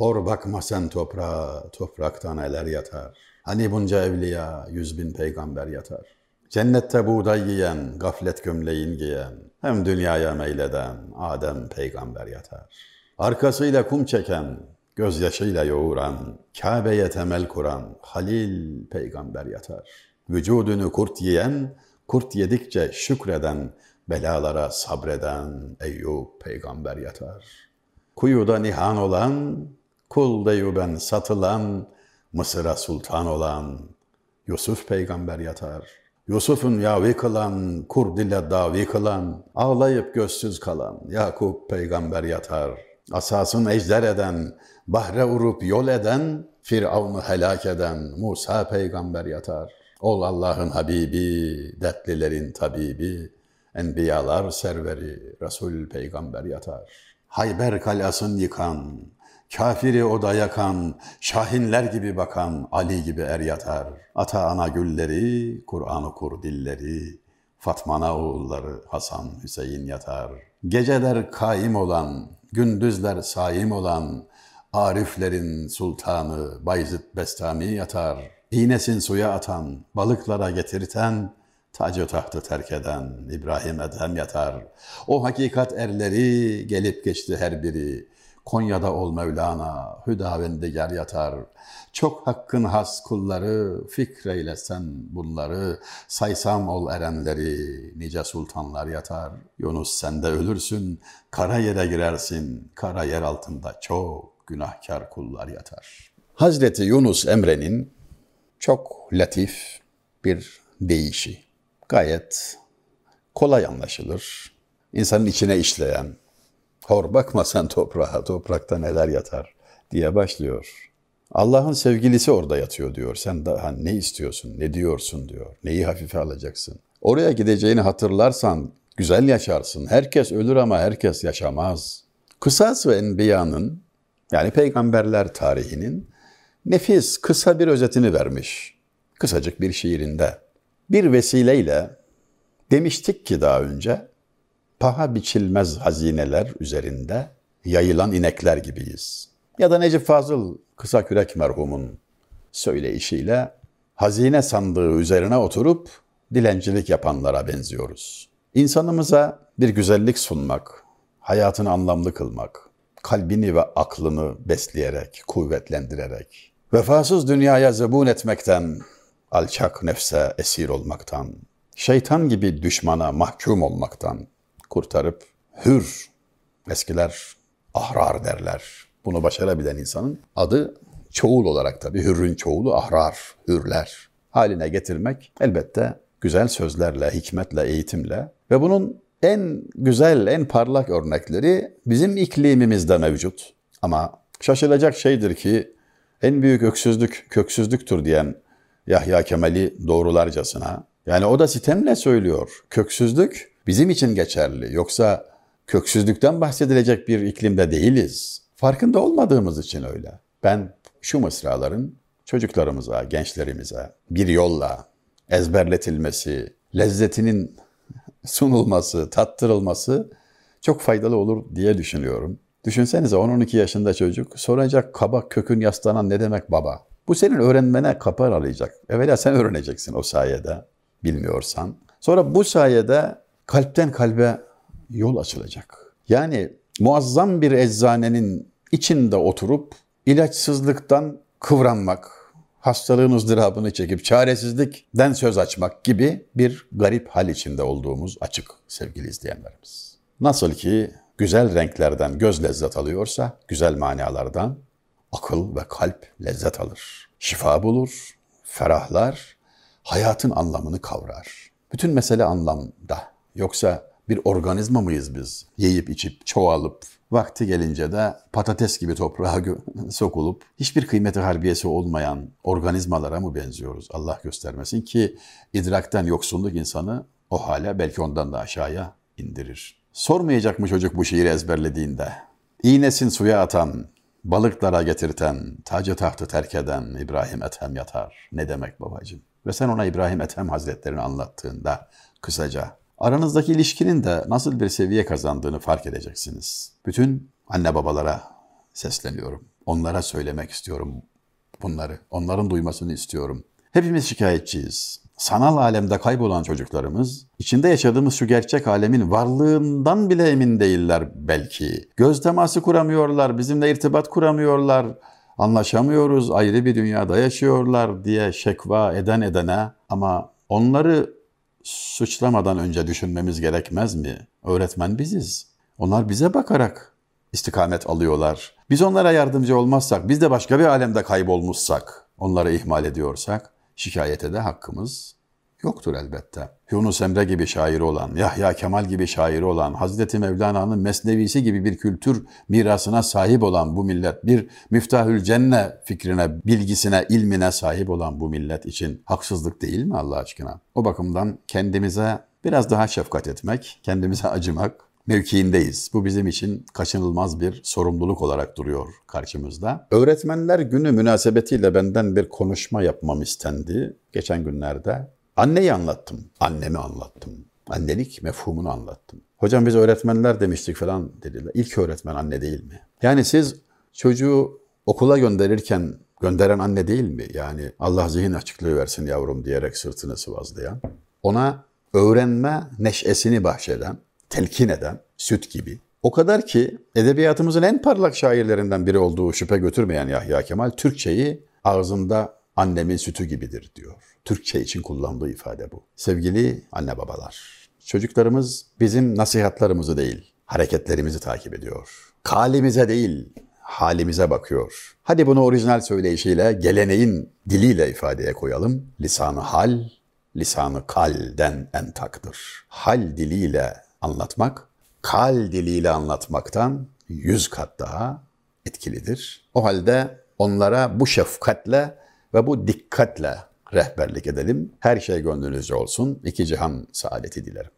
Hor bakma sen toprağa, topraktan neler yatar. Hani bunca evliya, yüz bin peygamber yatar. Cennette buğday yiyen, gaflet gömleğin giyen, hem dünyaya meyleden Adem peygamber yatar. Arkasıyla kum çeken, gözyaşıyla yoğuran, Kabe'ye temel kuran Halil peygamber yatar. Vücudunu kurt yiyen, kurt yedikçe şükreden, belalara sabreden Eyüp peygamber yatar. Kuyuda nihan olan, kul deyuben satılan, Mısır'a sultan olan Yusuf peygamber yatar. Yusuf'un yavi kılan, kurd ile davi kılan, ağlayıp gözsüz kalan Yakup peygamber yatar. Asasın ejder eden, bahre urup yol eden, Firavun'u helak eden Musa peygamber yatar. Ol Allah'ın Habibi, dertlilerin tabibi, Enbiyalar serveri, Resul peygamber yatar. Hayber kalasın yıkan, Kafiri oda yakan, şahinler gibi bakan Ali gibi er yatar. Ata ana gülleri, Kur'an okur dilleri, Fatmana oğulları Hasan Hüseyin yatar. Geceler kaim olan, gündüzler saim olan, Ariflerin sultanı Bayezid Bestami yatar. İğnesin suya atan, balıklara getirten, tacı tahtı terk eden İbrahim Edhem yatar. O hakikat erleri gelip geçti her biri. Konya'da ol Mevlana, Hüdavendigar yatar. Çok hakkın has kulları, fikreylesen bunları. Saysam ol erenleri, nice sultanlar yatar. Yunus sen de ölürsün, kara yere girersin. Kara yer altında çok günahkar kullar yatar. Hazreti Yunus Emre'nin çok latif bir deyişi. Gayet kolay anlaşılır. İnsanın içine işleyen, hor bakma sen toprağa, toprakta neler yatar diye başlıyor. Allah'ın sevgilisi orada yatıyor diyor. Sen daha ne istiyorsun, ne diyorsun diyor. Neyi hafife alacaksın? Oraya gideceğini hatırlarsan güzel yaşarsın. Herkes ölür ama herkes yaşamaz. Kısas ve Enbiya'nın yani peygamberler tarihinin nefis, kısa bir özetini vermiş. Kısacık bir şiirinde. Bir vesileyle demiştik ki daha önce paha biçilmez hazineler üzerinde yayılan inekler gibiyiz. Ya da Necip Fazıl kısa kürek merhumun söyleyişiyle hazine sandığı üzerine oturup dilencilik yapanlara benziyoruz. İnsanımıza bir güzellik sunmak, hayatını anlamlı kılmak, kalbini ve aklını besleyerek, kuvvetlendirerek, vefasız dünyaya zebun etmekten, alçak nefse esir olmaktan, şeytan gibi düşmana mahkum olmaktan kurtarıp hür, eskiler ahrar derler. Bunu başarabilen insanın adı çoğul olarak tabii hürrün çoğulu ahrar, hürler haline getirmek elbette güzel sözlerle, hikmetle, eğitimle ve bunun en güzel, en parlak örnekleri bizim iklimimizde mevcut. Ama şaşılacak şeydir ki en büyük öksüzlük köksüzlüktür diyen Yahya Kemal'i doğrularcasına. Yani o da sitemle söylüyor. Köksüzlük bizim için geçerli. Yoksa köksüzlükten bahsedilecek bir iklimde değiliz. Farkında olmadığımız için öyle. Ben şu mısraların çocuklarımıza, gençlerimize bir yolla ezberletilmesi, lezzetinin sunulması, tattırılması çok faydalı olur diye düşünüyorum. Düşünsenize 10-12 yaşında çocuk soracak kaba kökün yaslanan ne demek baba? Bu senin öğrenmene kapı arayacak. Evvela sen öğreneceksin o sayede bilmiyorsan. Sonra bu sayede kalpten kalbe yol açılacak. Yani muazzam bir eczanenin içinde oturup ilaçsızlıktan kıvranmak, hastalığın ızdırabını çekip çaresizlikten söz açmak gibi bir garip hal içinde olduğumuz açık sevgili izleyenlerimiz. Nasıl ki güzel renklerden göz lezzet alıyorsa, güzel manalardan akıl ve kalp lezzet alır. Şifa bulur, ferahlar, hayatın anlamını kavrar. Bütün mesele anlamda. Yoksa bir organizma mıyız biz? Yiyip içip çoğalıp vakti gelince de patates gibi toprağa sokulup hiçbir kıymeti harbiyesi olmayan organizmalara mı benziyoruz? Allah göstermesin ki idrakten yoksunluk insanı o hale belki ondan da aşağıya indirir. Sormayacak mı çocuk bu şiiri ezberlediğinde? İğnesin suya atan, balıklara getirten, tacı tahtı terk eden İbrahim Ethem yatar. Ne demek babacığım? Ve sen ona İbrahim Ethem Hazretlerini anlattığında kısaca aranızdaki ilişkinin de nasıl bir seviye kazandığını fark edeceksiniz. Bütün anne babalara sesleniyorum. Onlara söylemek istiyorum bunları. Onların duymasını istiyorum. Hepimiz şikayetçiyiz. Sanal alemde kaybolan çocuklarımız, içinde yaşadığımız şu gerçek alemin varlığından bile emin değiller belki. Göz teması kuramıyorlar, bizimle irtibat kuramıyorlar, anlaşamıyoruz, ayrı bir dünyada yaşıyorlar diye şekva eden edene ama onları suçlamadan önce düşünmemiz gerekmez mi? Öğretmen biziz. Onlar bize bakarak istikamet alıyorlar. Biz onlara yardımcı olmazsak, biz de başka bir alemde kaybolmuşsak, onları ihmal ediyorsak, şikayete de hakkımız yoktur elbette. Yunus Emre gibi şairi olan, Yahya Kemal gibi şairi olan, Hazreti Mevlana'nın mesnevisi gibi bir kültür mirasına sahip olan bu millet, bir müftahül cenne fikrine, bilgisine, ilmine sahip olan bu millet için haksızlık değil mi Allah aşkına? O bakımdan kendimize biraz daha şefkat etmek, kendimize acımak, mevkiindeyiz. Bu bizim için kaçınılmaz bir sorumluluk olarak duruyor karşımızda. Öğretmenler günü münasebetiyle benden bir konuşma yapmam istendi geçen günlerde. Anneyi anlattım, annemi anlattım. Annelik mefhumunu anlattım. Hocam biz öğretmenler demiştik falan dediler. İlk öğretmen anne değil mi? Yani siz çocuğu okula gönderirken gönderen anne değil mi? Yani Allah zihin açıklığı versin yavrum diyerek sırtını sıvazlayan. Ona öğrenme neşesini bahşeden, telkin eden, süt gibi. O kadar ki edebiyatımızın en parlak şairlerinden biri olduğu şüphe götürmeyen Yahya Kemal, Türkçeyi ağzında annemin sütü gibidir diyor. Türkçe için kullandığı ifade bu. Sevgili anne babalar, çocuklarımız bizim nasihatlarımızı değil, hareketlerimizi takip ediyor. Kalimize değil, halimize bakıyor. Hadi bunu orijinal söyleyişiyle, geleneğin diliyle ifadeye koyalım. Lisanı hal, lisanı kalden entaktır. Hal diliyle anlatmak, kal diliyle anlatmaktan yüz kat daha etkilidir. O halde onlara bu şefkatle ve bu dikkatle rehberlik edelim. Her şey gönlünüzce olsun. İki cihan saadeti dilerim.